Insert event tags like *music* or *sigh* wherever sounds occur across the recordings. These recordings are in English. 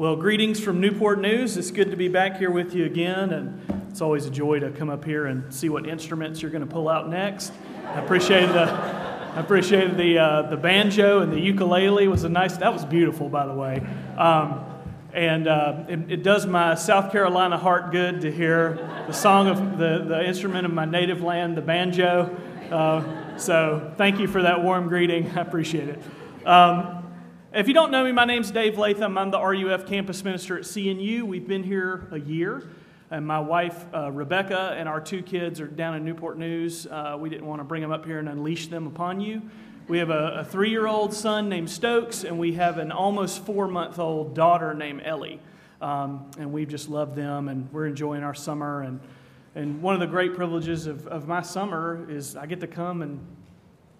Well, greetings from Newport News. It's good to be back here with you again, and it's always a joy to come up here and see what instruments you're going to pull out next. I appreciate the, I appreciated the uh, the banjo and the ukulele was a nice. That was beautiful, by the way. Um, and uh, it, it, does my South Carolina heart good to hear the song of the, the instrument of my native land, the banjo. Uh, so thank you for that warm greeting. I appreciate it. Um, if you don't know me, my name's Dave Latham. I'm the RUF campus minister at CNU. We've been here a year, and my wife, uh, Rebecca, and our two kids are down in Newport News. Uh, we didn't want to bring them up here and unleash them upon you. We have a, a three year old son named Stokes, and we have an almost four month old daughter named Ellie. Um, and we've just loved them, and we're enjoying our summer. And, and one of the great privileges of, of my summer is I get to come and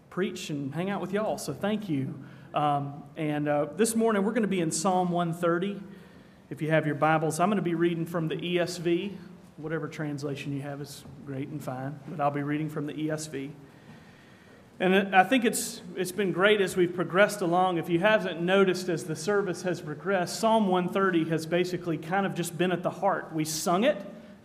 preach and hang out with y'all. So thank you. Um, and uh, this morning we're going to be in Psalm 130. If you have your Bibles, I'm going to be reading from the ESV. Whatever translation you have is great and fine, but I'll be reading from the ESV. And I think it's, it's been great as we've progressed along. If you haven't noticed as the service has progressed, Psalm 130 has basically kind of just been at the heart. We sung it,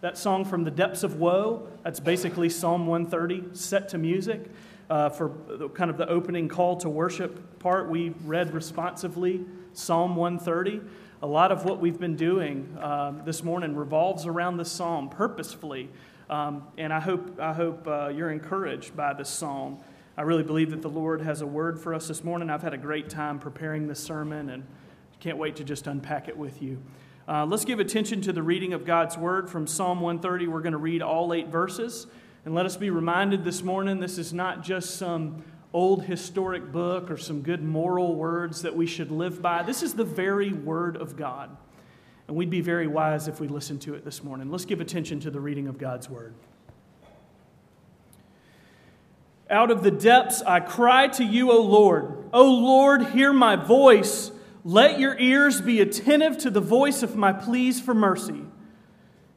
that song from the depths of woe. That's basically Psalm 130 set to music uh, for kind of the opening call to worship part, we read responsively Psalm 130. A lot of what we've been doing uh, this morning revolves around this psalm purposefully. Um, and I hope, I hope uh, you're encouraged by this psalm. I really believe that the Lord has a word for us this morning. I've had a great time preparing this sermon and can't wait to just unpack it with you. Uh, let's give attention to the reading of God's word from Psalm 130. We're going to read all eight verses. And let us be reminded this morning this is not just some old historic book or some good moral words that we should live by. This is the very Word of God. And we'd be very wise if we listened to it this morning. Let's give attention to the reading of God's Word. Out of the depths I cry to you, O Lord. O Lord, hear my voice. Let your ears be attentive to the voice of my pleas for mercy.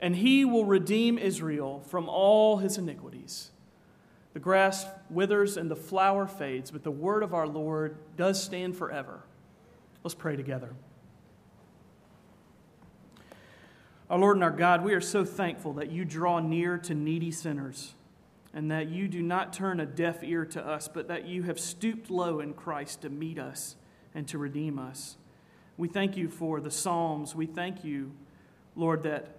and he will redeem Israel from all his iniquities. The grass withers and the flower fades, but the word of our Lord does stand forever. Let's pray together. Our Lord and our God, we are so thankful that you draw near to needy sinners and that you do not turn a deaf ear to us, but that you have stooped low in Christ to meet us and to redeem us. We thank you for the Psalms. We thank you, Lord, that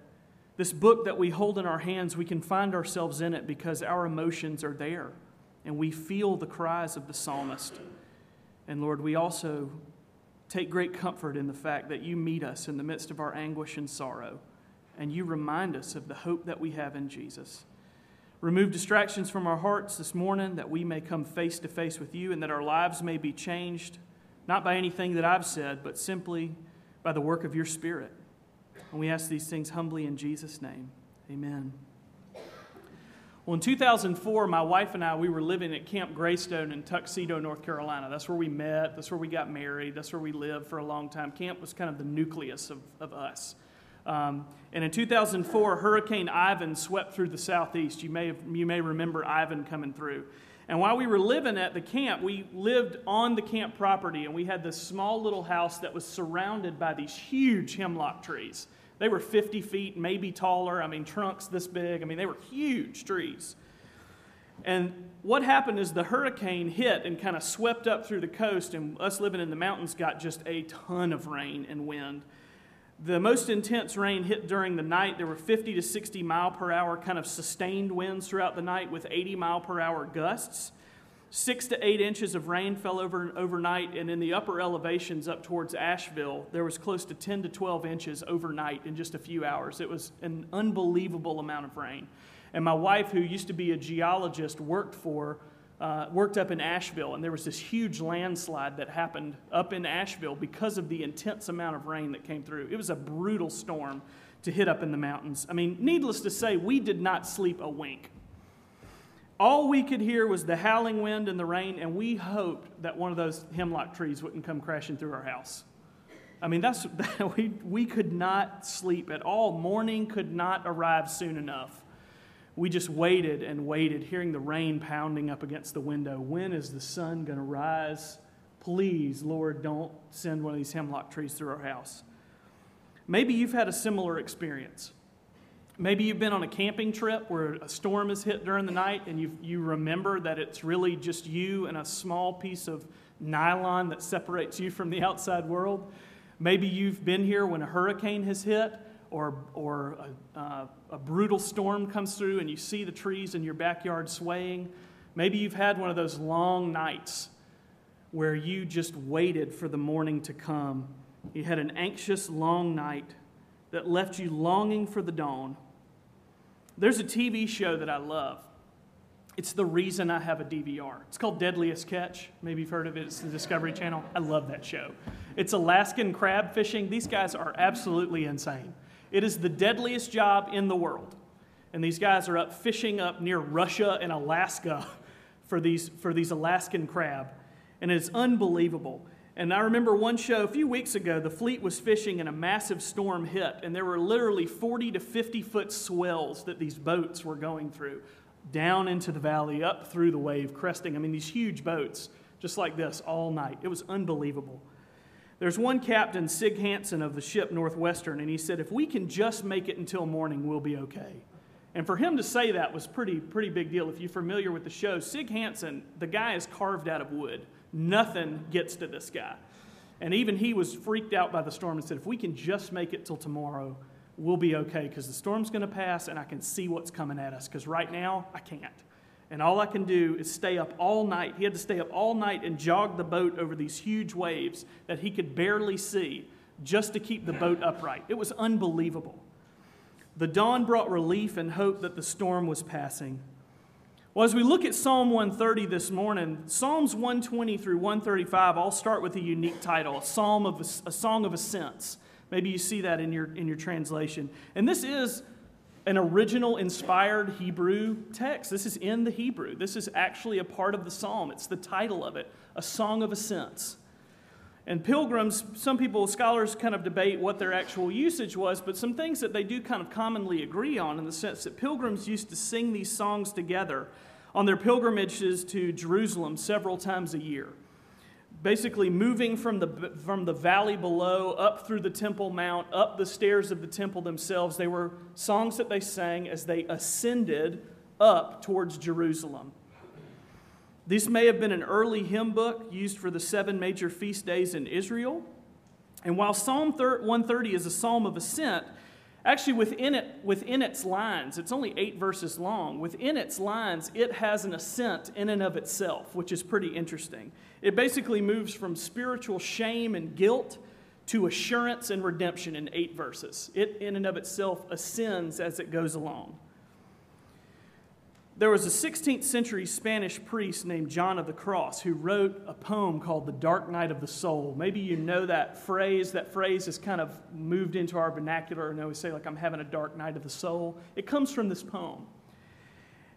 this book that we hold in our hands, we can find ourselves in it because our emotions are there and we feel the cries of the psalmist. And Lord, we also take great comfort in the fact that you meet us in the midst of our anguish and sorrow and you remind us of the hope that we have in Jesus. Remove distractions from our hearts this morning that we may come face to face with you and that our lives may be changed, not by anything that I've said, but simply by the work of your Spirit. And we ask these things humbly in Jesus' name. Amen. Well, in 2004, my wife and I, we were living at Camp Greystone in Tuxedo, North Carolina. That's where we met. That's where we got married. That's where we lived for a long time. Camp was kind of the nucleus of, of us. Um, and in 2004, Hurricane Ivan swept through the southeast. You may, have, you may remember Ivan coming through. And while we were living at the camp, we lived on the camp property, and we had this small little house that was surrounded by these huge hemlock trees. They were 50 feet, maybe taller. I mean, trunks this big. I mean, they were huge trees. And what happened is the hurricane hit and kind of swept up through the coast, and us living in the mountains got just a ton of rain and wind. The most intense rain hit during the night. There were 50 to 60 mile per hour kind of sustained winds throughout the night with 80 mile per hour gusts. Six to eight inches of rain fell over overnight, and in the upper elevations up towards Asheville, there was close to 10 to 12 inches overnight in just a few hours. It was an unbelievable amount of rain. And my wife, who used to be a geologist, worked for uh, worked up in Asheville, and there was this huge landslide that happened up in Asheville because of the intense amount of rain that came through. It was a brutal storm to hit up in the mountains. I mean, needless to say, we did not sleep a wink. All we could hear was the howling wind and the rain, and we hoped that one of those hemlock trees wouldn't come crashing through our house. I mean, that's, *laughs* we, we could not sleep at all. Morning could not arrive soon enough. We just waited and waited, hearing the rain pounding up against the window. When is the sun going to rise? Please, Lord, don't send one of these hemlock trees through our house. Maybe you've had a similar experience. Maybe you've been on a camping trip where a storm has hit during the night and you you remember that it's really just you and a small piece of nylon that separates you from the outside world. Maybe you've been here when a hurricane has hit or, or a, uh, a brutal storm comes through and you see the trees in your backyard swaying. Maybe you've had one of those long nights where you just waited for the morning to come. You had an anxious, long night that left you longing for the dawn. There's a TV show that I love. It's the reason I have a DVR. It's called Deadliest Catch. Maybe you've heard of it. It's the Discovery Channel. I love that show. It's Alaskan crab fishing. These guys are absolutely insane. It is the deadliest job in the world. And these guys are up fishing up near Russia and Alaska *laughs* for these, for these Alaskan crab. And it's unbelievable. And I remember one show a few weeks ago, the fleet was fishing and a massive storm hit, and there were literally 40 to 50 foot swells that these boats were going through, down into the valley, up through the wave, cresting. I mean, these huge boats, just like this, all night. It was unbelievable. There's one captain, Sig Hansen of the ship Northwestern, and he said, if we can just make it until morning, we'll be okay. And for him to say that was pretty, pretty big deal. If you're familiar with the show, Sig Hansen, the guy is carved out of wood. Nothing gets to this guy. And even he was freaked out by the storm and said, if we can just make it till tomorrow, we'll be okay because the storm's going to pass and I can see what's coming at us because right now I can't. And all I can do is stay up all night. He had to stay up all night and jog the boat over these huge waves that he could barely see just to keep the boat upright. It was unbelievable. The dawn brought relief and hope that the storm was passing. Well, as we look at Psalm 130 this morning, Psalms 120 through 135 all start with a unique title, a psalm of a, a song of ascents. Maybe you see that in your in your translation. And this is an original inspired Hebrew text. This is in the Hebrew. This is actually a part of the psalm. It's the title of it, a song of ascents. And pilgrims, some people, scholars kind of debate what their actual usage was, but some things that they do kind of commonly agree on in the sense that pilgrims used to sing these songs together on their pilgrimages to Jerusalem several times a year basically moving from the, from the valley below up through the Temple Mount, up the stairs of the temple themselves. They were songs that they sang as they ascended up towards Jerusalem. This may have been an early hymn book used for the seven major feast days in Israel. And while Psalm 130 is a psalm of ascent, Actually, within, it, within its lines, it's only eight verses long. Within its lines, it has an ascent in and of itself, which is pretty interesting. It basically moves from spiritual shame and guilt to assurance and redemption in eight verses. It, in and of itself, ascends as it goes along. There was a 16th century Spanish priest named John of the Cross who wrote a poem called The Dark Night of the Soul. Maybe you know that phrase. That phrase has kind of moved into our vernacular, and we say, like, I'm having a dark night of the soul. It comes from this poem.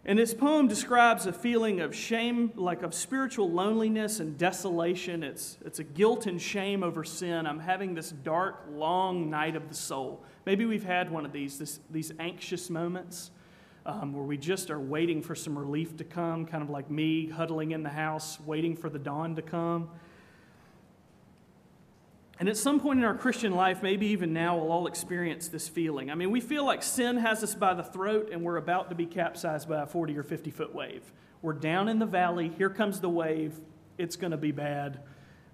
And this poem describes a feeling of shame, like of spiritual loneliness and desolation. It's, it's a guilt and shame over sin. I'm having this dark, long night of the soul. Maybe we've had one of these, this, these anxious moments um, where we just are waiting for some relief to come, kind of like me huddling in the house, waiting for the dawn to come. And at some point in our Christian life, maybe even now, we'll all experience this feeling. I mean, we feel like sin has us by the throat and we're about to be capsized by a 40 or 50 foot wave. We're down in the valley, here comes the wave, it's going to be bad.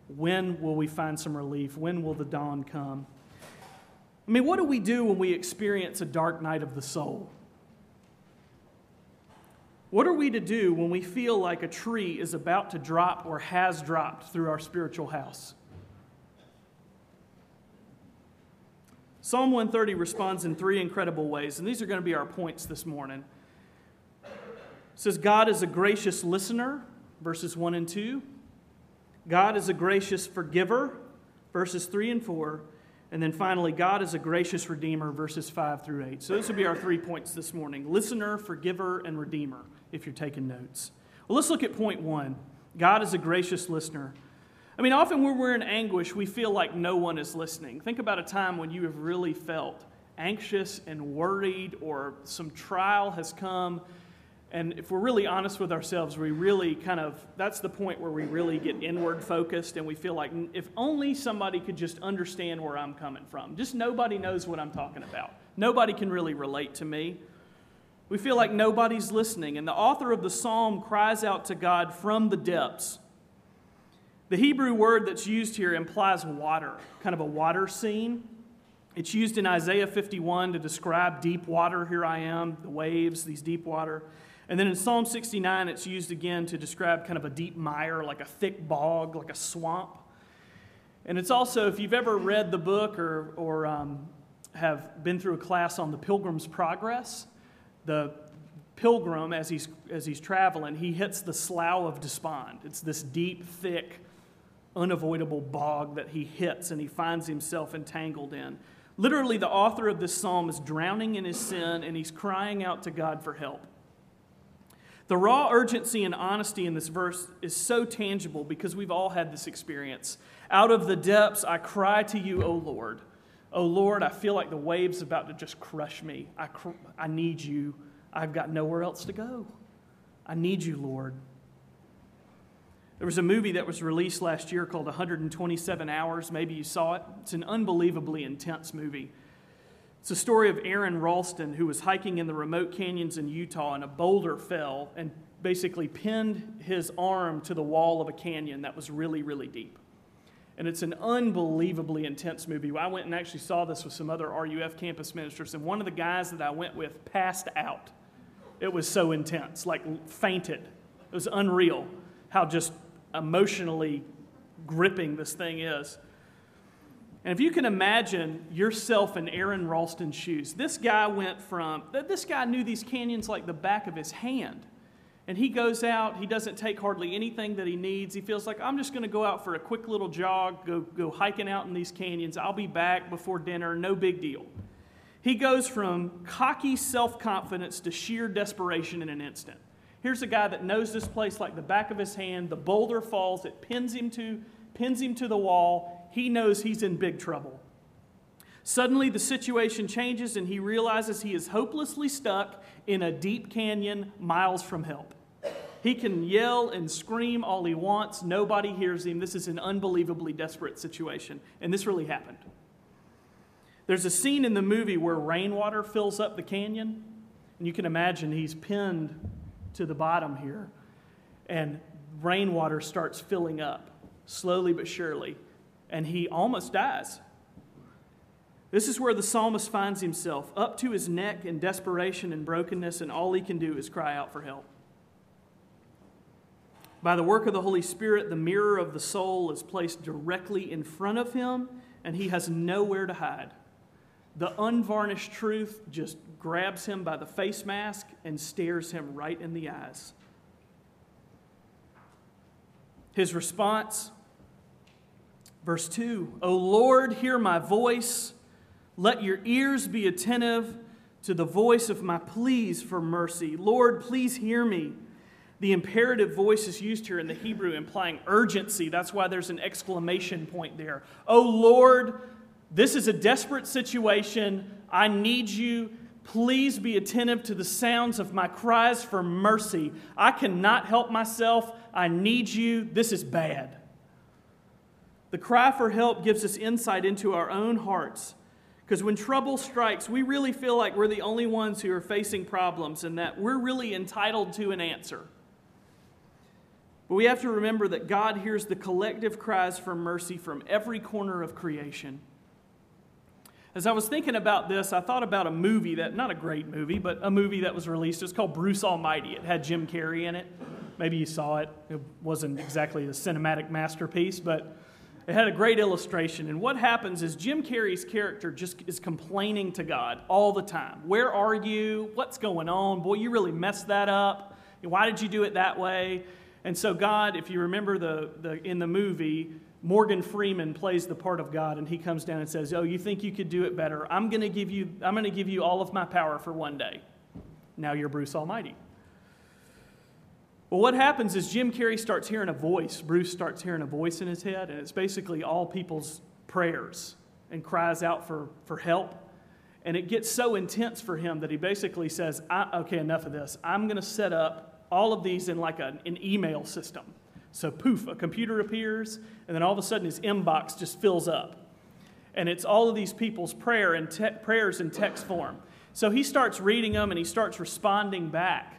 When will we find some relief? When will the dawn come? I mean, what do we do when we experience a dark night of the soul? What are we to do when we feel like a tree is about to drop or has dropped through our spiritual house? Psalm 130 responds in three incredible ways, and these are going to be our points this morning. It says, God is a gracious listener, verses 1 and 2. God is a gracious forgiver, verses 3 and 4. And then finally, God is a gracious redeemer, verses 5 through 8. So those will be our three points this morning listener, forgiver, and redeemer, if you're taking notes. Well, let's look at point one God is a gracious listener. I mean, often when we're in anguish, we feel like no one is listening. Think about a time when you have really felt anxious and worried, or some trial has come. And if we're really honest with ourselves, we really kind of, that's the point where we really get inward focused and we feel like if only somebody could just understand where I'm coming from. Just nobody knows what I'm talking about. Nobody can really relate to me. We feel like nobody's listening. And the author of the psalm cries out to God from the depths. The Hebrew word that's used here implies water, kind of a water scene. It's used in Isaiah 51 to describe deep water. Here I am, the waves, these deep water. And then in Psalm 69, it's used again to describe kind of a deep mire, like a thick bog, like a swamp. And it's also, if you've ever read the book or, or um, have been through a class on the Pilgrim's Progress, the pilgrim, as he's, as he's traveling, he hits the slough of despond. It's this deep, thick, unavoidable bog that he hits and he finds himself entangled in. Literally, the author of this psalm is drowning in his sin and he's crying out to God for help. The raw urgency and honesty in this verse is so tangible because we've all had this experience. Out of the depths, I cry to you, O Lord. O Lord, I feel like the waves about to just crush me. I, cr- I need you. I've got nowhere else to go. I need you, Lord. There was a movie that was released last year called 127 Hours. Maybe you saw it. It's an unbelievably intense movie. It's a story of Aron Ralston, who was hiking in the remote canyons in Utah, and a boulder fell and basically pinned his arm to the wall of a canyon that was really, really deep. And it's an unbelievably intense movie. I went and actually saw this with some other RUF campus ministers, and one of the guys that I went with passed out. It was so intense, like fainted. It was unreal how just emotionally gripping this thing is. And if you can imagine yourself in Aron Ralston's shoes, this guy went from, this guy knew these canyons like the back of his hand. And he goes out, he doesn't take hardly anything that he needs. He feels like, I'm just going to go out for a quick little jog, go, go hiking out in these canyons. I'll be back before dinner, no big deal. He goes from cocky self confidence to sheer desperation in an instant. Here's a guy that knows this place like the back of his hand. The boulder falls, it pins him to, pins him to the wall he knows he's in big trouble. Suddenly, the situation changes, and he realizes he is hopelessly stuck in a deep canyon miles from help. He can yell and scream all he wants, nobody hears him. This is an unbelievably desperate situation, and this really happened. There's a scene in the movie where rainwater fills up the canyon, and you can imagine he's pinned to the bottom here, and rainwater starts filling up slowly but surely and he almost dies. This is where the psalmist finds himself, up to his neck in desperation and brokenness, and all he can do is cry out for help. By the work of the Holy Spirit, the mirror of the soul is placed directly in front of him, and he has nowhere to hide. The unvarnished truth just grabs him by the face mask and stares him right in the eyes. His response Verse 2 O Lord, hear my voice. Let your ears be attentive to the voice of my pleas for mercy. Lord, please hear me. The imperative voice is used here in the Hebrew, implying urgency. That's why there's an exclamation point there. Oh Lord, this is a desperate situation. I need you. Please be attentive to the sounds of my cries for mercy. I cannot help myself. I need you. This is bad. The cry for help gives us insight into our own hearts. Because when trouble strikes, we really feel like we're the only ones who are facing problems and that we're really entitled to an answer. But we have to remember that God hears the collective cries for mercy from every corner of creation. As I was thinking about this, I thought about a movie that, not a great movie, but a movie that was released. It's called Bruce Almighty. It had Jim Carrey in it. Maybe you saw it. It wasn't exactly a cinematic masterpiece, but it had a great illustration. And what happens is Jim Carrey's character just is complaining to God all the time. Where are you? What's going on? Boy, you really messed that up. Why did you do it that way? And so, God, if you remember the, the, in the movie, Morgan Freeman plays the part of God, and he comes down and says, Oh, you think you could do it better? I'm going to give you, I'm going to give you all of my power for one day. Now you're Bruce Almighty. Well, what happens is Jim Carrey starts hearing a voice. Bruce starts hearing a voice in his head, and it's basically all people's prayers and cries out for, for help. And it gets so intense for him that he basically says, Okay, enough of this. I'm going to set up all of these in like a, an email system. So, poof, a computer appears, and then all of a sudden his inbox just fills up. And it's all of these people's prayer and te- prayers in text form. So he starts reading them and he starts responding back.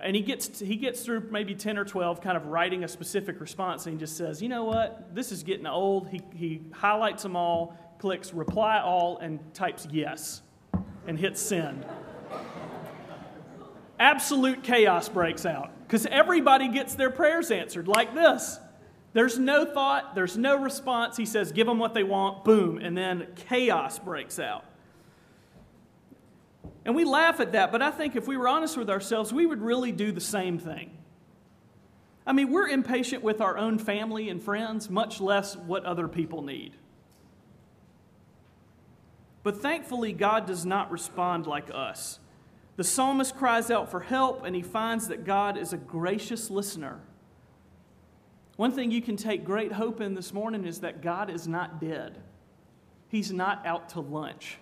And he gets, he gets through maybe 10 or 12, kind of writing a specific response, and he just says, You know what? This is getting old. He, he highlights them all, clicks reply all, and types yes, and hits send absolute chaos breaks out because everybody gets their prayers answered like this. There's no thought, there's no response. He says, Give them what they want, boom, and then chaos breaks out. And we laugh at that, but I think if we were honest with ourselves, we would really do the same thing. I mean, we're impatient with our own family and friends, much less what other people need. But thankfully, God does not respond like us. The psalmist cries out for help, and he finds that God is a gracious listener. One thing you can take great hope in this morning is that God is not dead. He's not out to lunch.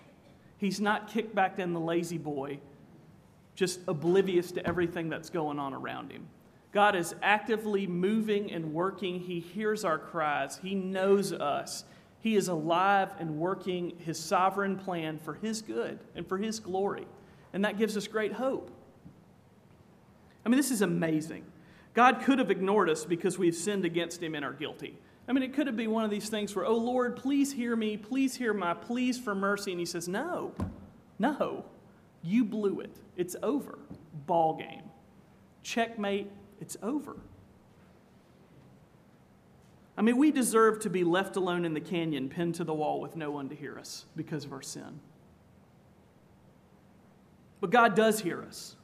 He's not kicked back in the lazy boy, just oblivious to everything that's going on around him. God is actively moving and working. He hears our cries. He knows us. He is alive and working his sovereign plan for his good and for his glory. And that gives us great hope. I mean, this is amazing. God could have ignored us because we've sinned against him and are guilty. I mean, it could have been one of these things where, oh Lord, please hear me, please hear my pleas for mercy. And he says, no, no, you blew it. It's over. Ball game. Checkmate, it's over. I mean, we deserve to be left alone in the canyon, pinned to the wall with no one to hear us because of our sin. But God does hear us,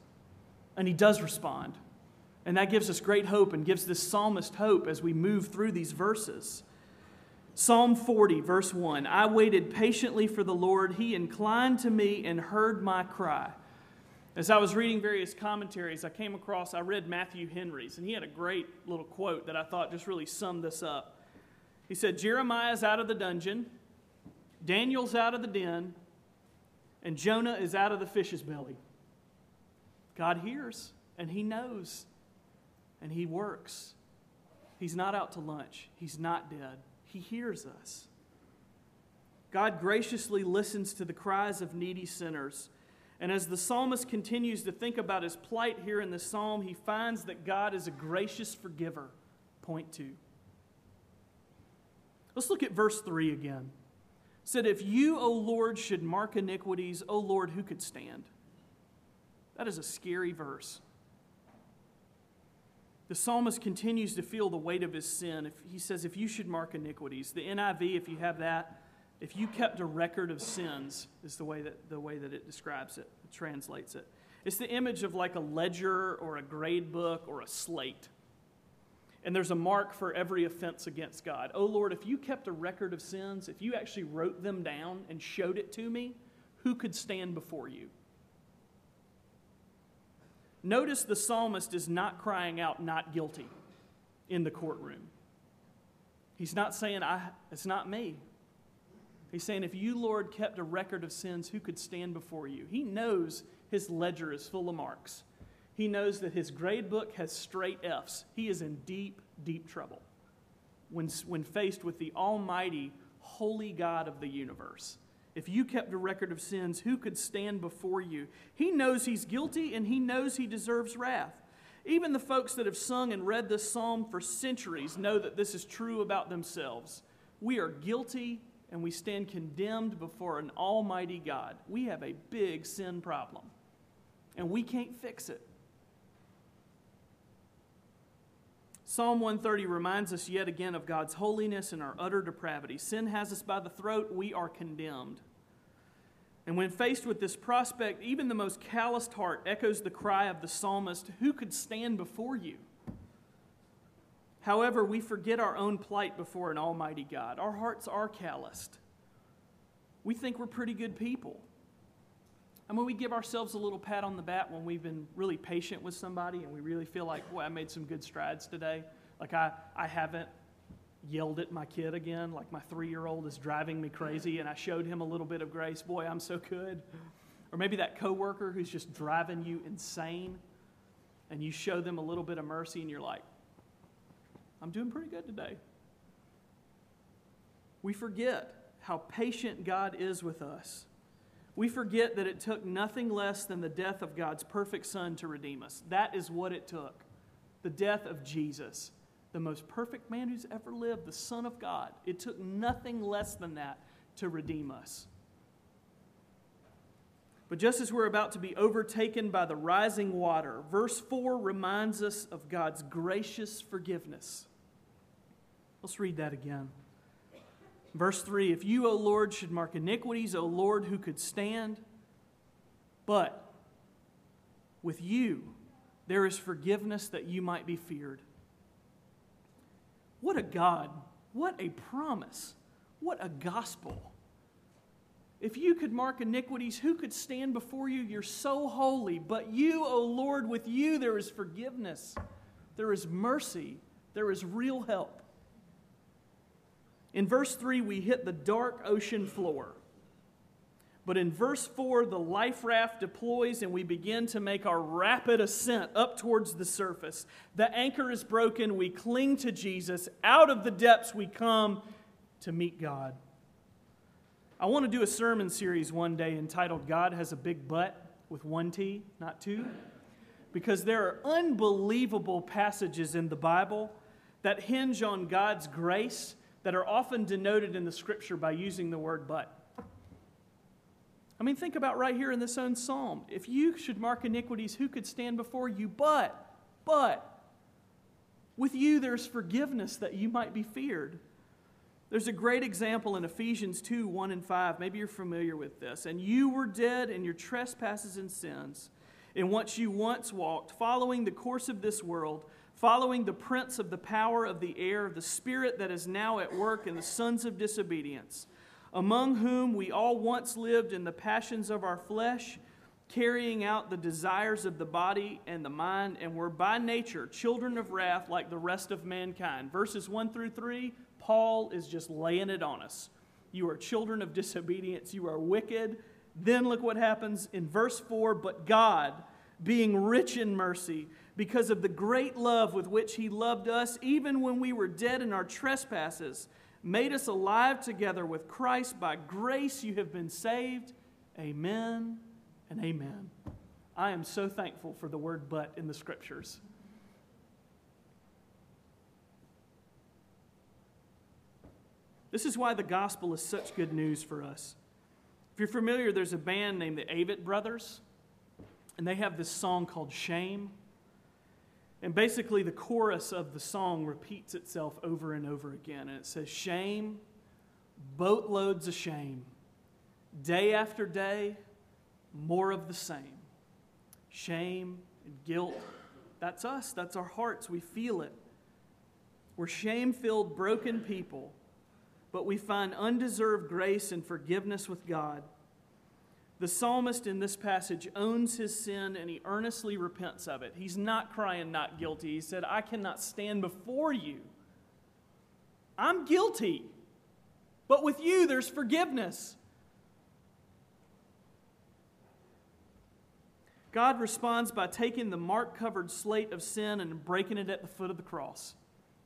and He does respond. And that gives us great hope and gives this psalmist hope as we move through these verses. Psalm 40, verse 1 I waited patiently for the Lord. He inclined to me and heard my cry. As I was reading various commentaries, I came across, I read Matthew Henry's, and he had a great little quote that I thought just really summed this up. He said, Jeremiah's out of the dungeon, Daniel's out of the den, and Jonah is out of the fish's belly. God hears and he knows and he works. He's not out to lunch, he's not dead. He hears us. God graciously listens to the cries of needy sinners. And as the psalmist continues to think about his plight here in the psalm, he finds that God is a gracious forgiver. Point two. Let's look at verse 3 again said, If you, O Lord, should mark iniquities, O Lord, who could stand? That is a scary verse. The psalmist continues to feel the weight of his sin. If, he says, If you should mark iniquities, the NIV, if you have that, if you kept a record of sins, is the way that, the way that it describes it, it translates it. It's the image of like a ledger or a grade book or a slate and there's a mark for every offense against God. Oh Lord, if you kept a record of sins, if you actually wrote them down and showed it to me, who could stand before you? Notice the psalmist is not crying out, not guilty, in the courtroom. He's not saying, I, it's not me. He's saying, if you, Lord, kept a record of sins, who could stand before you? He knows his ledger is full of marks. He knows that his grade book has straight F's. He is in deep, deep trouble when, when faced with the almighty, holy God of the universe. If you kept a record of sins, who could stand before you? He knows he's guilty and he knows he deserves wrath. Even the folks that have sung and read this psalm for centuries know that this is true about themselves. We are guilty and we stand condemned before an almighty God. We have a big sin problem and we can't fix it. Psalm 130 reminds us yet again of God's holiness and our utter depravity. Sin has us by the throat, we are condemned. And when faced with this prospect, even the most calloused heart echoes the cry of the psalmist Who could stand before you? However, we forget our own plight before an almighty God. Our hearts are calloused. We think we're pretty good people. And when we give ourselves a little pat on the back when we've been really patient with somebody and we really feel like, boy, I made some good strides today. Like I, I haven't yelled at my kid again, like my three year old is driving me crazy, and I showed him a little bit of grace. Boy, I'm so good. Or maybe that coworker who's just driving you insane, and you show them a little bit of mercy, and you're like, I'm doing pretty good today. We forget how patient God is with us. We forget that it took nothing less than the death of God's perfect Son to redeem us. That is what it took the death of Jesus the most perfect man who's ever lived, the Son of God. It took nothing less than that to redeem us. But just as we're about to be overtaken by the rising water, verse 4 reminds us of God's gracious forgiveness. Let's read that again. Verse 3 If you, O Lord, should mark iniquities, O Lord, who could stand? But with you there is forgiveness that you might be feared. What a God. What a promise. What a gospel. If you could mark iniquities, who could stand before you? You're so holy. But you, O Lord, with you there is forgiveness, there is mercy, there is real help. In verse 3, we hit the dark ocean floor. But in verse 4, the life raft deploys and we begin to make our rapid ascent up towards the surface. The anchor is broken. We cling to Jesus. Out of the depths, we come to meet God. I want to do a sermon series one day entitled God Has a Big Butt with one T, not two, because there are unbelievable passages in the Bible that hinge on God's grace that are often denoted in the scripture by using the word but. I mean, think about right here in this own psalm. If you should mark iniquities, who could stand before you? But, but, with you there's forgiveness that you might be feared. There's a great example in Ephesians 2 1 and 5. Maybe you're familiar with this. And you were dead in your trespasses and sins, in which you once walked, following the course of this world, following the prince of the power of the air, the spirit that is now at work in the sons of disobedience among whom we all once lived in the passions of our flesh, carrying out the desires of the body and the mind, and were by nature children of wrath like the rest of mankind. Verses 1 through 3, Paul is just laying it on us. You are children of disobedience, you are wicked. Then look what happens in verse 4 But God, being rich in mercy, because of the great love with which He loved us, even when we were dead in our trespasses, made us alive together with Christ. By grace you have been saved. Amen and amen. I am so thankful for the word but in the scriptures. This is why the gospel is such good news for us. If you're familiar, there's a band named the Avett Brothers, and they have this song called Shame. And basically, the chorus of the song repeats itself over and over again. And it says, Shame, boatloads of shame. Day after day, more of the same. Shame and guilt. That's us, that's our hearts. We feel it. We're shame filled, broken people, but we find undeserved grace and forgiveness with God. The psalmist in this passage owns his sin and he earnestly repents of it. He's not crying, not guilty. He said, I cannot stand before you. I'm guilty, but with you there's forgiveness. God responds by taking the mark covered slate of sin and breaking it at the foot of the cross.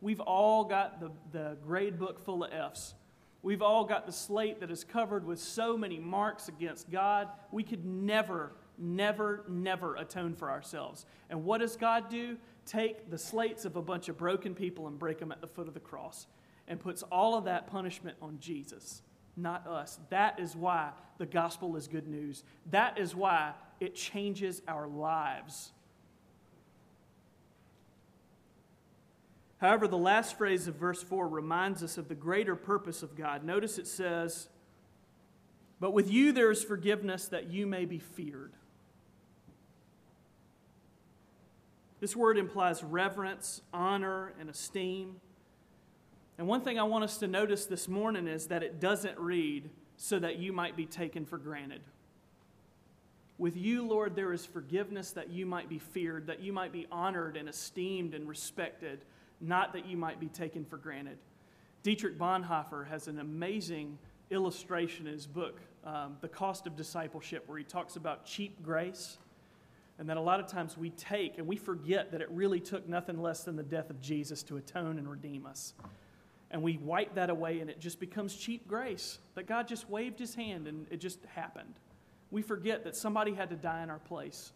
We've all got the, the grade book full of F's. We've all got the slate that is covered with so many marks against God. We could never, never, never atone for ourselves. And what does God do? Take the slates of a bunch of broken people and break them at the foot of the cross and puts all of that punishment on Jesus, not us. That is why the gospel is good news. That is why it changes our lives. However, the last phrase of verse 4 reminds us of the greater purpose of God. Notice it says, But with you there is forgiveness that you may be feared. This word implies reverence, honor, and esteem. And one thing I want us to notice this morning is that it doesn't read so that you might be taken for granted. With you, Lord, there is forgiveness that you might be feared, that you might be honored and esteemed and respected, not that you might be taken for granted. Dietrich Bonhoeffer has an amazing illustration in his book, um, The Cost of Discipleship, where he talks about cheap grace. And that a lot of times we take and we forget that it really took nothing less than the death of Jesus to atone and redeem us. And we wipe that away and it just becomes cheap grace. That God just waved his hand and it just happened. We forget that somebody had to die in our place.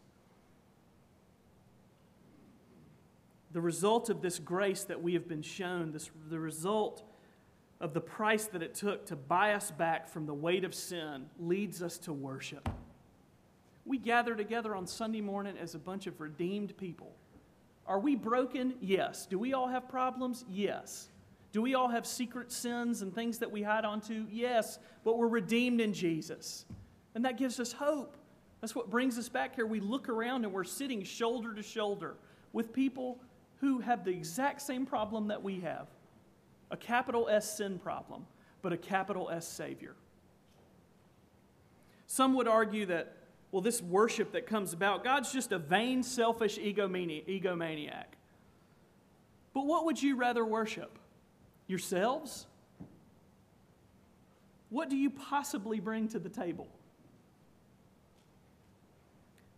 The result of this grace that we have been shown, this, the result of the price that it took to buy us back from the weight of sin leads us to worship. We gather together on Sunday morning as a bunch of redeemed people. Are we broken? Yes. Do we all have problems? Yes. Do we all have secret sins and things that we hide onto? Yes. But we're redeemed in Jesus. And that gives us hope. That's what brings us back here. We look around and we're sitting shoulder to shoulder with people who have the exact same problem that we have a capital S sin problem, but a capital S Savior. Some would argue that, well, this worship that comes about, God's just a vain, selfish egomaniac. But what would you rather worship? Yourselves? What do you possibly bring to the table?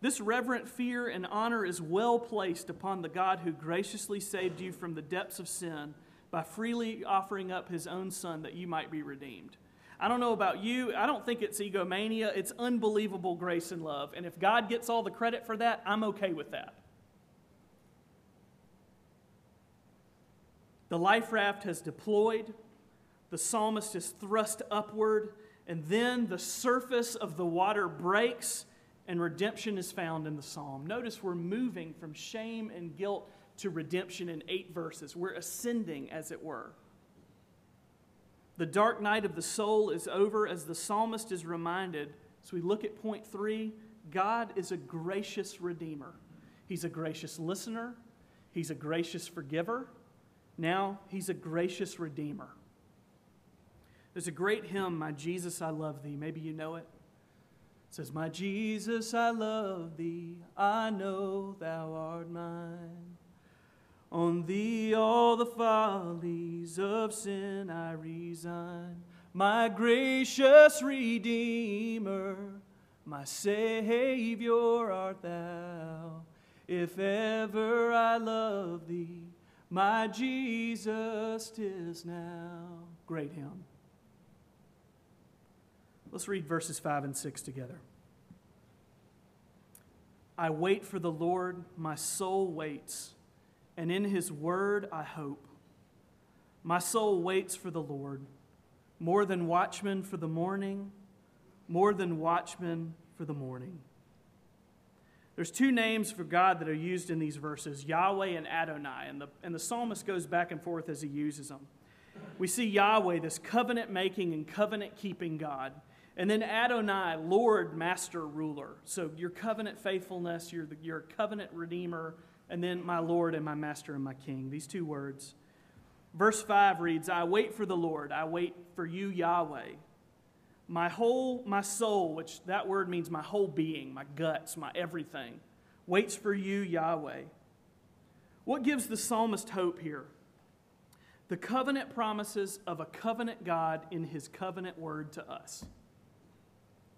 This reverent fear and honor is well placed upon the God who graciously saved you from the depths of sin by freely offering up his own son that you might be redeemed. I don't know about you. I don't think it's egomania. It's unbelievable grace and love. And if God gets all the credit for that, I'm okay with that. The life raft has deployed, the psalmist is thrust upward, and then the surface of the water breaks, and redemption is found in the psalm. Notice we're moving from shame and guilt to redemption in eight verses. We're ascending, as it were. The dark night of the soul is over as the psalmist is reminded. So we look at point three God is a gracious redeemer. He's a gracious listener, He's a gracious forgiver. Now, He's a gracious redeemer. There's a great hymn, My Jesus, I Love Thee. Maybe you know it. Says, My Jesus, I love Thee. I know Thou art mine. On thee all the follies of sin I resign. My gracious Redeemer, my Savior art thou. If ever I love thee, my Jesus tis now. Great hymn. Let's read verses 5 and 6 together. I wait for the Lord, my soul waits and in his word I hope. My soul waits for the Lord, more than watchmen for the morning, more than watchmen for the morning. There's two names for God that are used in these verses Yahweh and Adonai, and the, and the psalmist goes back and forth as he uses them. We see Yahweh, this covenant making and covenant keeping God. And then Adonai, Lord, Master, Ruler. So your covenant faithfulness, your, your covenant redeemer, and then my Lord and my Master and my King. These two words. Verse 5 reads, I wait for the Lord, I wait for you, Yahweh. My whole, my soul, which that word means my whole being, my guts, my everything, waits for you, Yahweh. What gives the psalmist hope here? The covenant promises of a covenant God in his covenant word to us.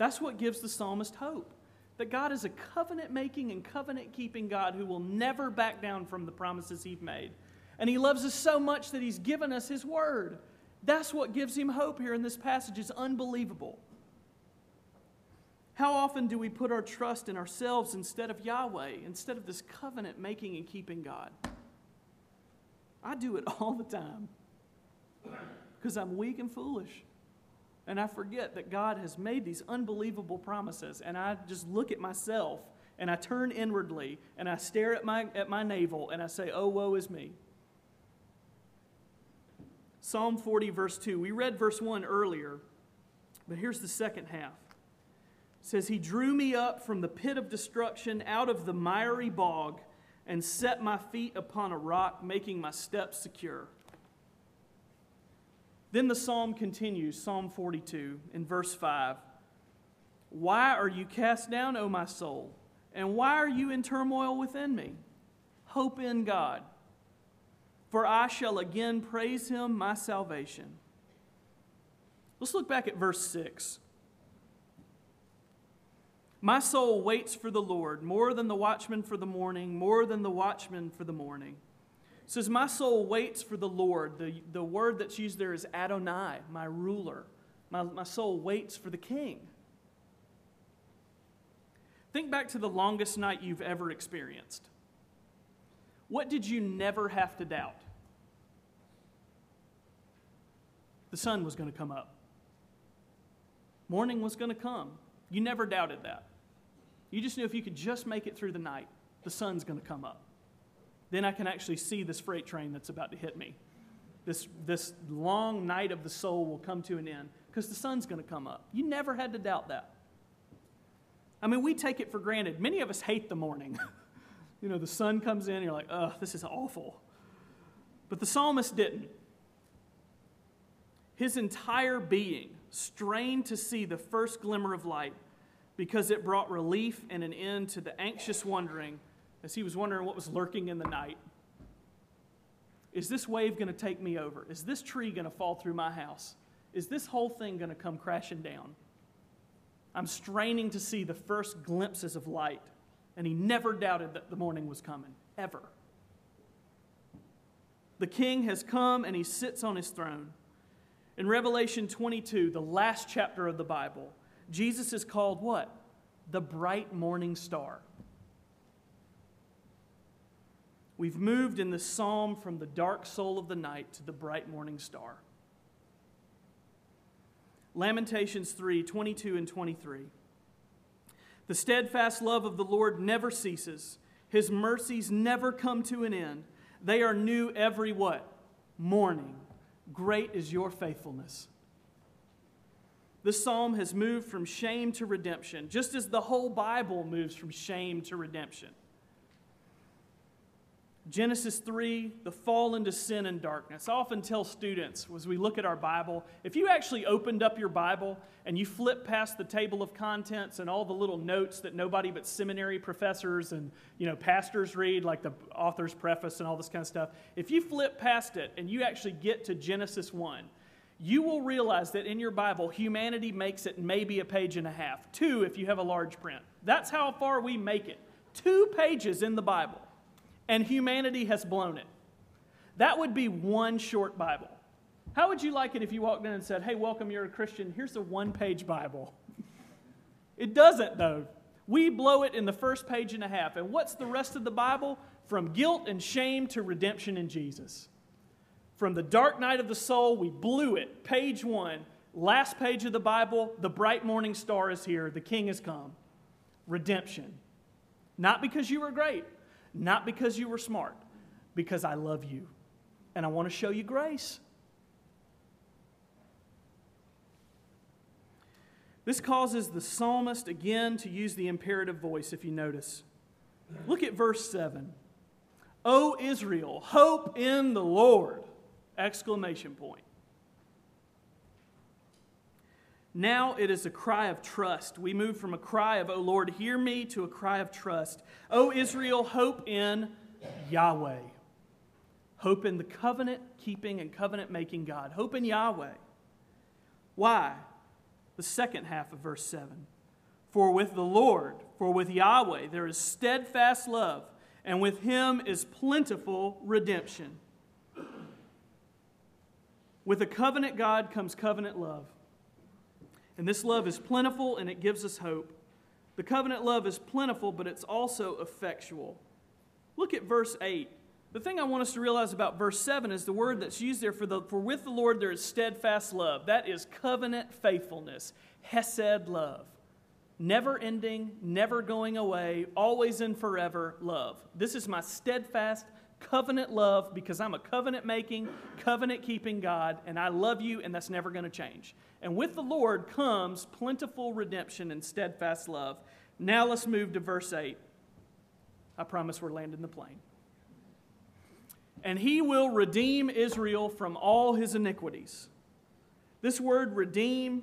That's what gives the psalmist hope that God is a covenant making and covenant keeping God who will never back down from the promises He's made. And He loves us so much that He's given us His word. That's what gives Him hope here in this passage. It's unbelievable. How often do we put our trust in ourselves instead of Yahweh, instead of this covenant making and keeping God? I do it *laughs* all the time because I'm weak and foolish and I forget that God has made these unbelievable promises, and I just look at myself and I turn inwardly and I stare at my, at my navel and I say, Oh, woe is me. Psalm 40, verse 2. We read verse 1 earlier, but here's the second half. It says, He drew me up from the pit of destruction, out of the miry bog, and set my feet upon a rock, making my steps secure. Then the psalm continues, Psalm 42, in verse 5. Why are you cast down, O my soul? And why are you in turmoil within me? Hope in God, for I shall again praise him, my salvation. Let's look back at verse 6. My soul waits for the Lord more than the watchman for the morning, more than the watchman for the morning. It says, My soul waits for the Lord. The, the word that's used there is Adonai, my ruler. My, my soul waits for the king. Think back to the longest night you've ever experienced. What did you never have to doubt? The sun was going to come up, morning was going to come. You never doubted that. You just knew if you could just make it through the night, the sun's going to come up. Then I can actually see this freight train that's about to hit me. This, this long night of the soul will come to an end because the sun's going to come up. You never had to doubt that. I mean, we take it for granted. Many of us hate the morning. *laughs* you know, the sun comes in, and you're like, oh, this is awful. But the psalmist didn't. His entire being strained to see the first glimmer of light because it brought relief and an end to the anxious wondering as he was wondering what was lurking in the night. Is this wave going to take me over? Is this tree going to fall through my house? Is this whole thing going to come crashing down? I'm straining to see the first glimpses of light. And he never doubted that the morning was coming, ever. The king has come and he sits on his throne. In Revelation 22, the last chapter of the Bible, Jesus is called what? The bright morning star. We've moved in the psalm from the dark soul of the night to the bright morning star. Lamentations 3 22 and 23. The steadfast love of the Lord never ceases, his mercies never come to an end. They are new every what? Morning. Great is your faithfulness. This psalm has moved from shame to redemption, just as the whole Bible moves from shame to redemption. Genesis 3, the fall into sin and darkness. I often tell students as we look at our Bible, if you actually opened up your Bible and you flip past the table of contents and all the little notes that nobody but seminary professors and you know pastors read, like the author's preface and all this kind of stuff, if you flip past it and you actually get to Genesis 1, you will realize that in your Bible, humanity makes it maybe a page and a half, two if you have a large print. That's how far we make it. Two pages in the Bible, and humanity has blown it. That would be one short Bible. How would you like it if you walked in and said, Hey, welcome, you're a Christian, here's a one page Bible? *laughs* It doesn't, though. We blow it in the first page and a half. And what's the rest of the Bible? From guilt and shame to redemption in Jesus. From the dark night of the soul, we blew it. Page one, last page of the Bible, the bright morning star is here. The king has come. Redemption. Not because you were great, not because you were smart, because I love you and I want to show you grace. This causes the psalmist again to use the imperative voice, if you notice. Look at verse 7. O Israel, hope in the Lord. Exclamation point. Now it is a cry of trust. We move from a cry of, Oh Lord, hear me, to a cry of trust. O Israel, hope in Yahweh. Hope in the covenant keeping and covenant making God. Hope in Yahweh. Why? The second half of verse 7. For with the Lord, for with Yahweh, there is steadfast love, and with him is plentiful redemption. With a covenant God comes covenant love. And this love is plentiful and it gives us hope. The covenant love is plentiful, but it's also effectual. Look at verse 8. The thing I want us to realize about verse 7 is the word that's used there for, the, for with the Lord there is steadfast love. That is covenant faithfulness, Hesed love. Never ending, never going away, always and forever love. This is my steadfast covenant love because I'm a covenant making, covenant keeping God, and I love you, and that's never going to change. And with the Lord comes plentiful redemption and steadfast love. Now let's move to verse 8. I promise we're landing the plane. And he will redeem Israel from all his iniquities. This word redeem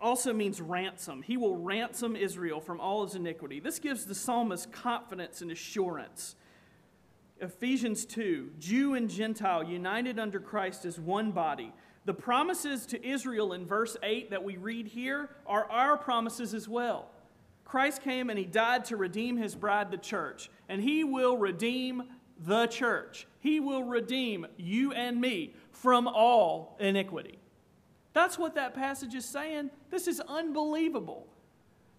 also means ransom. He will ransom Israel from all his iniquity. This gives the psalmist confidence and assurance. Ephesians 2 Jew and Gentile united under Christ as one body. The promises to Israel in verse 8 that we read here are our promises as well. Christ came and he died to redeem his bride, the church, and he will redeem the church. He will redeem you and me from all iniquity. That's what that passage is saying. This is unbelievable.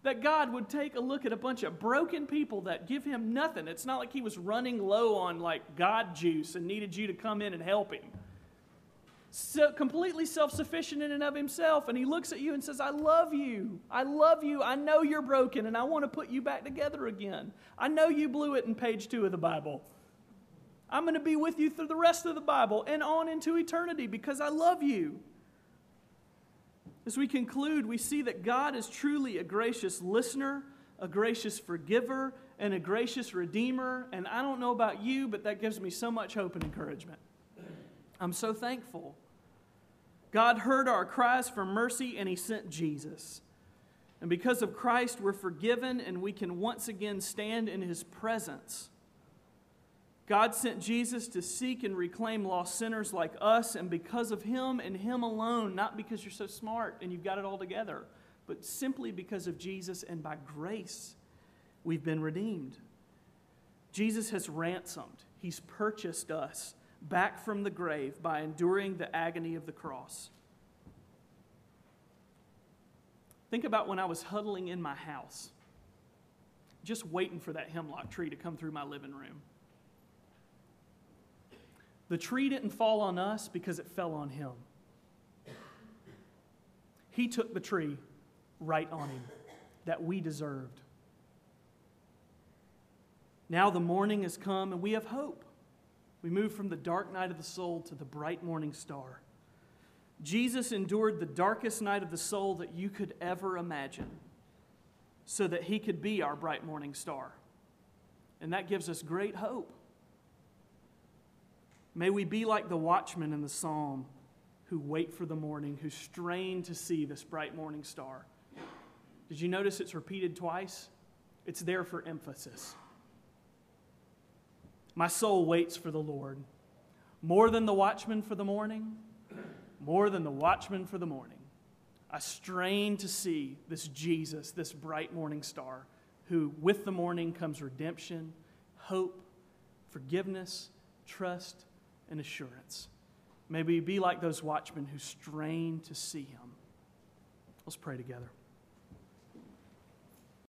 That God would take a look at a bunch of broken people that give him nothing. It's not like he was running low on like God juice and needed you to come in and help him. So completely self sufficient in and of himself. And he looks at you and says, I love you. I love you. I know you're broken and I want to put you back together again. I know you blew it in page two of the Bible. I'm going to be with you through the rest of the Bible and on into eternity because I love you. As we conclude, we see that God is truly a gracious listener, a gracious forgiver, and a gracious redeemer. And I don't know about you, but that gives me so much hope and encouragement. I'm so thankful. God heard our cries for mercy and He sent Jesus. And because of Christ, we're forgiven and we can once again stand in His presence God sent Jesus to seek and reclaim lost sinners like us, and because of Him and Him alone, not because you're so smart and you've got it all together, but simply because of Jesus and by grace, we've been redeemed. Jesus has ransomed, He's purchased us back from the grave by enduring the agony of the cross. Think about when I was huddling in my house, just waiting for that hemlock tree to come through my living room. The tree didn't fall on us because it fell on him. He took the tree right on him that we deserved. Now the morning has come and we have hope. We move from the dark night of the soul to the bright morning star. Jesus endured the darkest night of the soul that you could ever imagine so that he could be our bright morning star. And that gives us great hope. May we be like the watchmen in the psalm who wait for the morning, who strain to see this bright morning star. Did you notice it's repeated twice? It's there for emphasis. My soul waits for the Lord. More than the watchman for the morning, more than the watchman for the morning. I strain to see this Jesus, this bright morning star, who with the morning comes redemption, hope, forgiveness, trust, and assurance. May we be like those watchmen who strain to see him. Let's pray together.